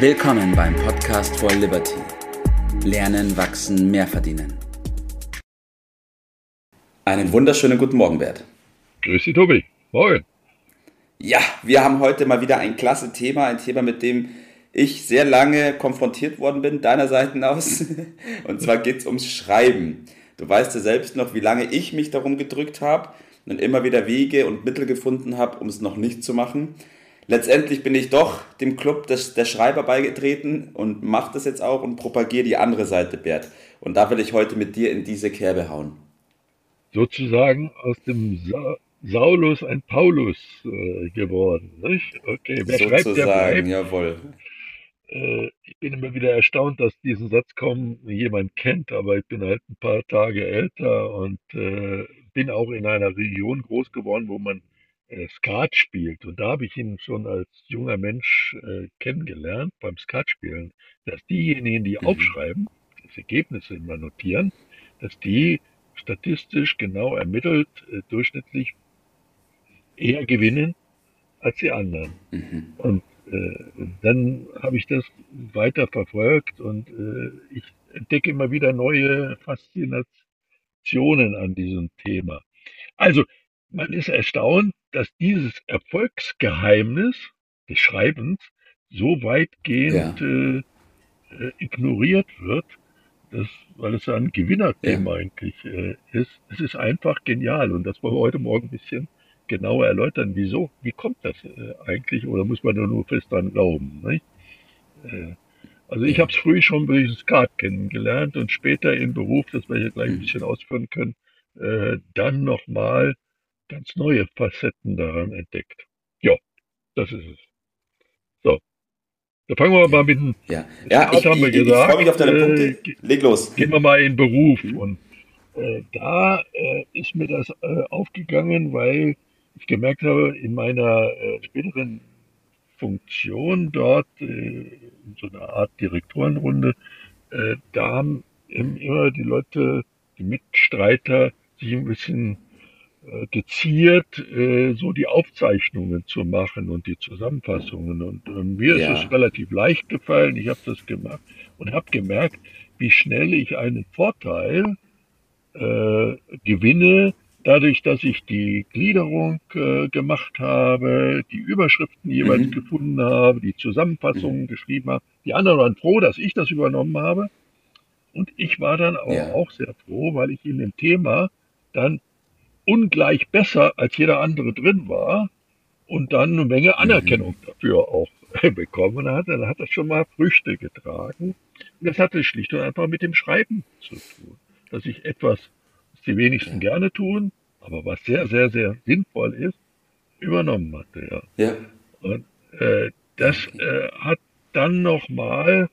Willkommen beim Podcast for Liberty. Lernen, wachsen, mehr verdienen. Einen wunderschönen guten Morgen, Bert. Grüß dich, Tobi. Moin. Ja, wir haben heute mal wieder ein klasse Thema, ein Thema, mit dem ich sehr lange konfrontiert worden bin, deiner Seite aus. Und zwar geht es ums Schreiben. Du weißt ja selbst noch, wie lange ich mich darum gedrückt habe und immer wieder Wege und Mittel gefunden habe, um es noch nicht zu machen. Letztendlich bin ich doch dem Club des, der Schreiber beigetreten und mache das jetzt auch und propagiere die andere Seite, Bert. Und da will ich heute mit dir in diese Kerbe hauen. Sozusagen aus dem Sa Saulus ein Paulus äh, geworden, nicht? Okay, wer Sozusagen, schreibt, der bleibt. jawohl. Äh, ich bin immer wieder erstaunt, dass diesen Satz kaum jemand kennt, aber ich bin halt ein paar Tage älter und äh, bin auch in einer Region groß geworden, wo man Skat spielt. Und da habe ich ihn schon als junger Mensch äh, kennengelernt beim Skatspielen, dass diejenigen, die Mhm. aufschreiben, das Ergebnis immer notieren, dass die statistisch genau ermittelt äh, durchschnittlich eher gewinnen als die anderen. Mhm. Und äh, dann habe ich das weiter verfolgt und äh, ich entdecke immer wieder neue Faszinationen an diesem Thema. Also, man ist erstaunt, dass dieses Erfolgsgeheimnis des Schreibens so weitgehend äh, äh, ignoriert wird, dass, weil es ein Gewinnerthema eigentlich äh, ist. Es ist einfach genial und das wollen wir heute Morgen ein bisschen genauer erläutern. Wieso? Wie kommt das äh, eigentlich? Oder muss man nur fest dran glauben? Nicht? Äh, also ich Ja. habe es früh schon durch das Skat kennengelernt und später im Beruf, das wir hier gleich ein Mhm. bisschen ausführen können, äh, dann nochmal ganz neue Facetten daran entdeckt. Ja, das ist es. So, da fangen wir mal mit dem Ja, ja ich, haben wir ich, ich gesagt. freue mich auf deine Äh, Punkte. ge- Leg los. gehen wir mal in Beruf. Mhm. Und äh, da äh, ist mir das äh, aufgegangen, weil ich gemerkt habe, in meiner äh, späteren Funktion dort, äh, in so einer Art Direktorenrunde, äh, da haben immer die Leute, die Mitstreiter, sich ein bisschen äh, geziert, äh, so die Aufzeichnungen zu machen und die Zusammenfassungen. Und äh, mir Ja. ist es relativ leicht gefallen. Ich habe das gemacht und habe gemerkt, wie schnell ich einen Vorteil äh, gewinne, dadurch, dass ich die Gliederung äh, gemacht habe, die Überschriften jeweils Mhm. gefunden habe, die Zusammenfassungen geschrieben habe. Die anderen waren froh, dass ich das übernommen habe. Und ich war dann aber Ja. auch sehr froh, weil ich in dem Thema dann ungleich besser als jeder andere drin war und dann eine Menge Anerkennung dafür auch bekommen hat. Dann hat das schon mal Früchte getragen. Und das hatte schlicht und einfach mit dem Schreiben zu tun. Dass ich etwas, was die wenigsten gerne tun, aber was sehr, sehr, sehr sinnvoll ist, übernommen hatte. Ja. Ja. Und äh, das äh, hat dann nochmal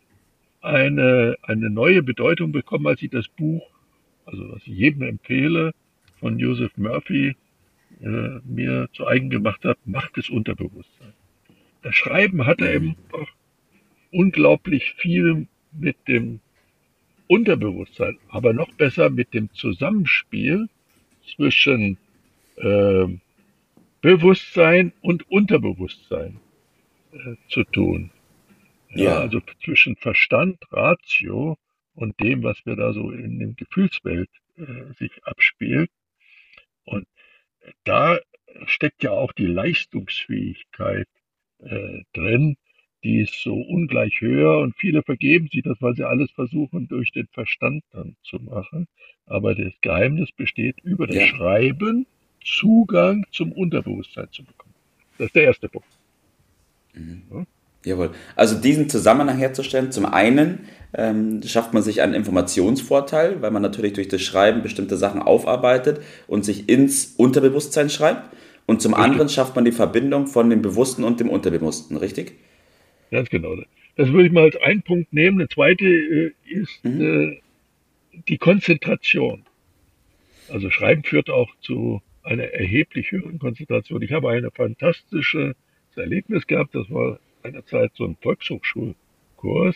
eine, eine neue Bedeutung bekommen, als ich das Buch, also was ich jedem empfehle, von Joseph Murphy äh, mir zu eigen gemacht habe, Macht des Unterbewusstseins. Das Schreiben hatte Mhm. eben auch unglaublich viel mit dem Unterbewusstsein, aber noch besser mit dem Zusammenspiel zwischen äh, Bewusstsein und Unterbewusstsein äh, zu tun. Ja, Ja. also zwischen Verstand, Ratio und dem, was wir da so in dem Gefühlswelt äh, sich abspielt. Und da steckt ja auch die Leistungsfähigkeit äh, drin, die ist so ungleich höher und viele vergeben sich das, weil sie alles versuchen, durch den Verstand dann zu machen. Aber das Geheimnis besteht, über das Ja. Schreiben Zugang zum Unterbewusstsein zu bekommen. Das ist der erste Punkt. Jawohl. Also diesen Zusammenhang herzustellen, zum einen ähm, schafft man sich einen Informationsvorteil, weil man natürlich durch das Schreiben bestimmte Sachen aufarbeitet und sich ins Unterbewusstsein schreibt. Und zum Richtig. anderen schafft man die Verbindung von dem Bewussten und dem Unterbewussten, richtig? Ganz genau. Das würde ich mal als einen Punkt nehmen. Der zweite äh, ist Mhm. äh, die Konzentration. Also Schreiben führt auch zu einer erheblich höheren Konzentration. Ich habe ein fantastisches Erlebnis gehabt. Das war einerzeit so ein Volkshochschulkurs,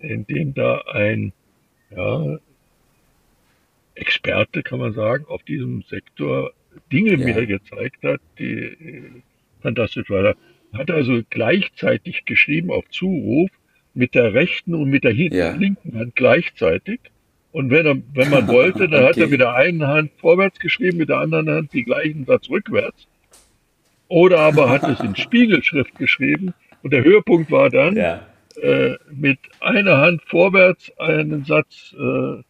in dem da ein ja, Experte, kann man sagen, auf diesem Sektor Dinge Ja. mir gezeigt hat, die äh, fantastisch waren. Er hat also gleichzeitig geschrieben auf Zuruf mit der rechten und mit der ja. linken Hand gleichzeitig. Und wenn, er, wenn man wollte, dann okay. hat er mit der einen Hand vorwärts geschrieben, mit der anderen Hand die gleichen Satz rückwärts. Oder aber hat es in Spiegelschrift geschrieben. Und der Höhepunkt war dann, ja. äh, mit einer Hand vorwärts einen Satz äh,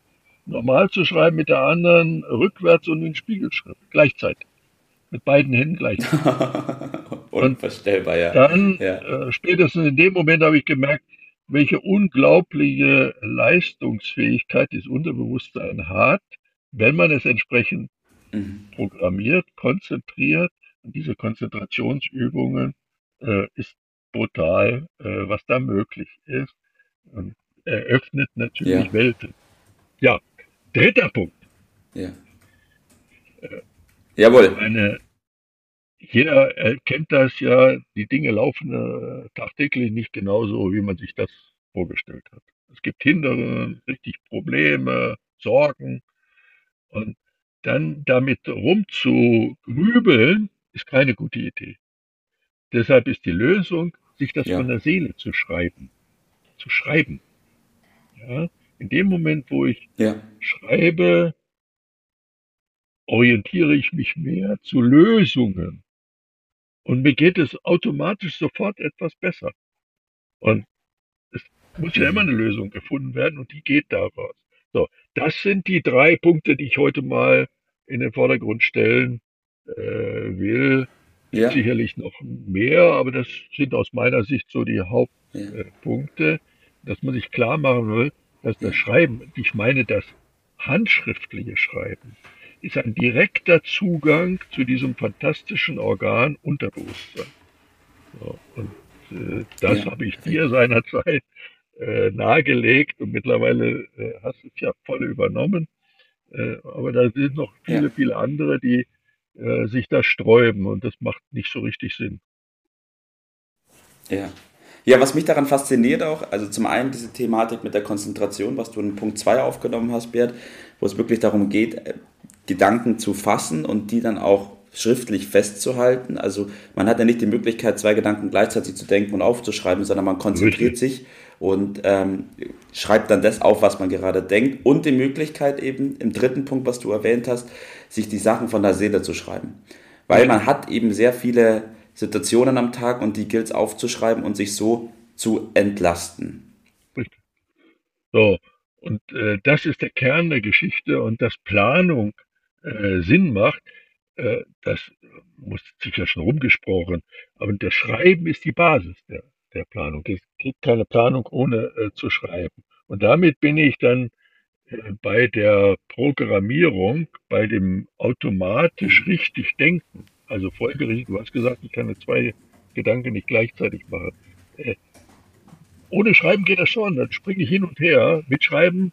normal zu schreiben, mit der anderen rückwärts und in Spiegelschrift gleichzeitig. Mit beiden Händen gleichzeitig. Unvorstellbar, ja. Dann, ja. Äh, spätestens in dem Moment habe ich gemerkt, welche unglaubliche Leistungsfähigkeit das Unterbewusstsein hat, wenn man es entsprechend mhm. programmiert, konzentriert. Und diese Konzentrationsübungen äh, ist brutal, äh, was da möglich ist. Und eröffnet natürlich ja. Welten. Ja, dritter Punkt. Ja. Äh, Jawohl. Eine, jeder kennt das ja, die Dinge laufen äh, tagtäglich nicht genauso, wie man sich das vorgestellt hat. Es gibt Hindernisse, richtig Probleme, Sorgen. Und dann damit rumzugrübeln, ist keine gute Idee. Deshalb ist die Lösung, sich das ja. von der Seele zu schreiben. Zu schreiben. Ja? In dem Moment, wo ich ja. schreibe, orientiere ich mich mehr zu Lösungen. Und mir geht es automatisch sofort etwas besser. Und es muss ja immer eine Lösung gefunden werden und die geht daraus. So, das sind die drei Punkte, die ich heute mal in den Vordergrund stellen äh, will. Ja. Sicherlich noch mehr, aber das sind aus meiner Sicht so die Hauptpunkte, ja. äh, dass man sich klar machen will, dass das Schreiben, ich meine das handschriftliche Schreiben, ist ein direkter Zugang zu diesem fantastischen Organ Unterbewusstsein. So, und äh, das ja. habe ich dir seinerzeit äh, nahegelegt und mittlerweile äh, hast du es ja voll übernommen. Äh, aber da sind noch viele, viele andere, die äh, sich da sträuben und das macht nicht so richtig Sinn. Ja. Ja, was mich daran fasziniert auch, also zum einen diese Thematik mit der Konzentration, was du in Punkt 2 aufgenommen hast, Bert, wo es wirklich darum geht, äh, Gedanken zu fassen und die dann auch schriftlich festzuhalten. Also man hat ja nicht die Möglichkeit, zwei Gedanken gleichzeitig zu denken und aufzuschreiben, sondern man konzentriert Richtig. sich und ähm, schreibt dann das auf, was man gerade denkt. Und die Möglichkeit eben im dritten Punkt, was du erwähnt hast, sich die Sachen von der Seele zu schreiben. Weil man hat eben sehr viele Situationen am Tag und die gilt es aufzuschreiben und sich so zu entlasten. Richtig. So, und äh, das ist der Kern der Geschichte und dass Planung äh, Sinn macht, äh, das muss sicher schon rumgesprochen, aber das Schreiben ist die Basis der, der Planung. Es gibt keine Planung ohne äh, zu schreiben. Und damit bin ich dann äh, bei der Programmierung, bei dem automatisch richtig Denken. Also folgerichtig, du hast gesagt, ich kann zwei Gedanken nicht gleichzeitig machen. Äh, ohne Schreiben geht das schon, dann springe ich hin und her. Mit Schreiben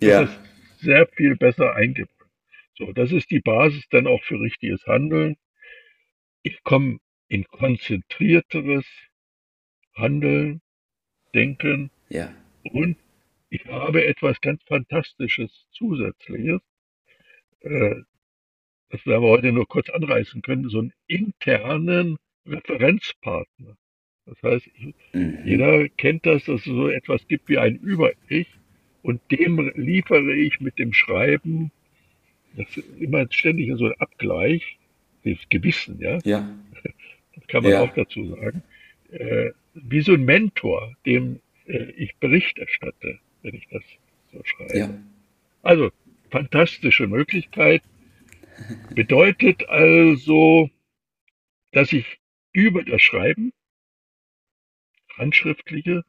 ja. ist es sehr viel besser eingebaut. So, das ist die Basis dann auch für richtiges Handeln. Ich komme in konzentrierteres Handeln, Denken ja. und ich habe etwas ganz Fantastisches Zusätzliches. Äh, das werden wir heute nur kurz anreißen können, so einen internen Referenzpartner. Das heißt, mhm. jeder kennt das, dass es so etwas gibt wie ein Über-Ich und dem liefere ich mit dem Schreiben das ist immer ständig so ein Abgleich, das Gewissen, ja. Ja. Das kann man ja. auch dazu sagen. Äh, wie so ein Mentor, dem äh, ich Bericht erstatte, wenn ich das so schreibe. Ja. Also, fantastische Möglichkeit. Bedeutet also, dass ich über das Schreiben, handschriftliche,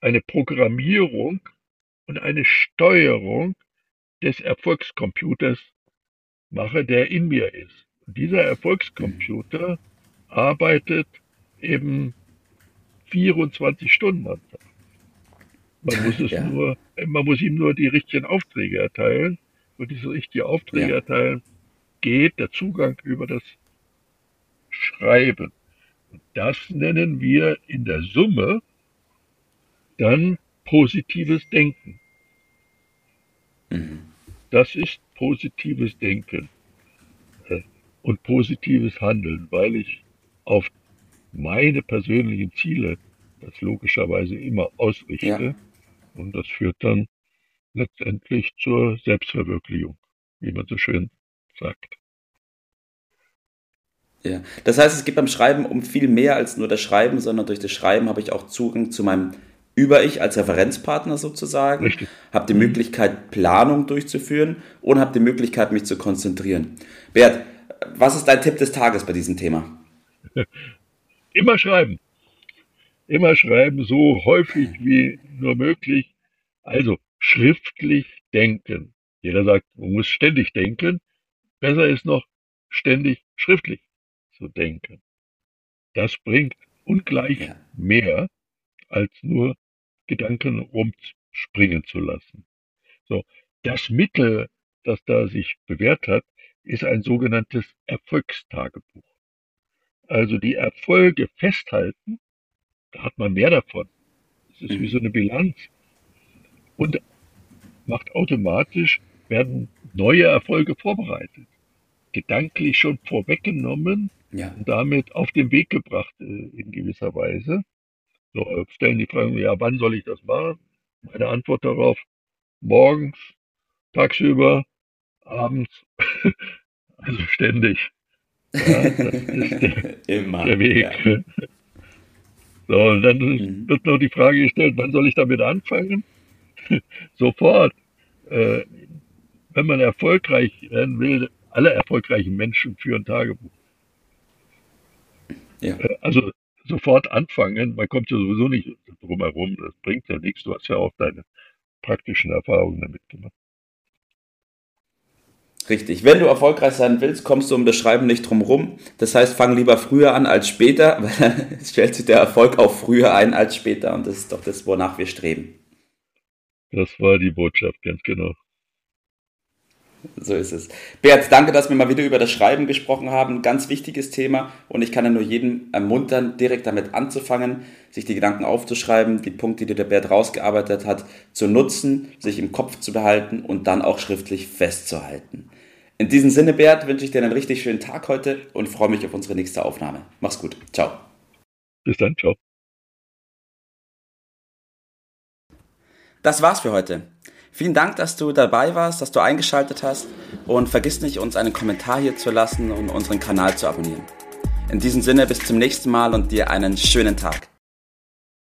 eine Programmierung und eine Steuerung des Erfolgscomputers mache, der in mir ist. Und dieser Erfolgscomputer arbeitet eben 24 Stunden am Tag. Man muss es ja. nur, man muss ihm nur die richtigen Aufträge erteilen. Und diese richtigen Aufträge ja. erteilen geht der Zugang über das Schreiben. Und das nennen wir in der Summe dann positives Denken. Mhm. Das ist positives Denken äh, und positives Handeln, weil ich auf meine persönlichen Ziele das logischerweise immer ausrichte. Ja. Und das führt dann letztendlich zur Selbstverwirklichung, wie man so schön sagt. Ja, das heißt, es geht beim Schreiben um viel mehr als nur das Schreiben, sondern durch das Schreiben habe ich auch Zugang zu meinem Über-Ich als Referenzpartner sozusagen, Richtig. habe die Möglichkeit, Planung durchzuführen und habe die Möglichkeit, mich zu konzentrieren. Bert, was ist dein Tipp des Tages bei diesem Thema? Immer schreiben. Immer schreiben, so häufig wie nur möglich. Also schriftlich denken. Jeder sagt, man muss ständig denken. Besser ist noch ständig schriftlich zu denken. Das bringt ungleich ja. mehr, als nur Gedanken rumspringen zu lassen. So, das Mittel, das da sich bewährt hat, ist ein sogenanntes Erfolgstagebuch. Also die Erfolge festhalten, da hat man mehr davon. Es ist wie so eine Bilanz. Und macht automatisch, werden neue Erfolge vorbereitet. Gedanklich schon vorweggenommen ja. und damit auf den Weg gebracht äh, in gewisser Weise. So, stellen die Fragen, ja, wann soll ich das machen? Meine Antwort darauf, morgens, tagsüber, abends, also ständig. Ja, das ist der, Immer, der Weg. Ja. So, und dann mhm. wird noch die Frage gestellt, wann soll ich damit anfangen? Sofort. Äh, wenn man erfolgreich werden will, alle erfolgreichen Menschen führen Tagebuch. Ja. Äh, also sofort anfangen, man kommt ja sowieso nicht drum herum, das bringt ja nichts, du hast ja auch deine praktischen Erfahrungen damit gemacht. Richtig. Wenn du erfolgreich sein willst, kommst du um das Schreiben nicht drum rum. Das heißt, fang lieber früher an als später, weil dann stellt sich der Erfolg auch früher ein als später. Und das ist doch das, wonach wir streben. Das war die Botschaft, ganz genau. So ist es. Bert, danke, dass wir mal wieder über das Schreiben gesprochen haben. Ganz wichtiges Thema und ich kann ja nur jeden ermuntern, direkt damit anzufangen, sich die Gedanken aufzuschreiben, die Punkte, die der Bert rausgearbeitet hat, zu nutzen, sich im Kopf zu behalten und dann auch schriftlich festzuhalten. In diesem Sinne, Bert, wünsche ich dir einen richtig schönen Tag heute und freue mich auf unsere nächste Aufnahme. Mach's gut. Ciao. Bis dann. Ciao. Das war's für heute. Vielen Dank, dass du dabei warst, dass du eingeschaltet hast und vergiss nicht, uns einen Kommentar hier zu lassen und unseren Kanal zu abonnieren. In diesem Sinne, bis zum nächsten Mal und dir einen schönen Tag.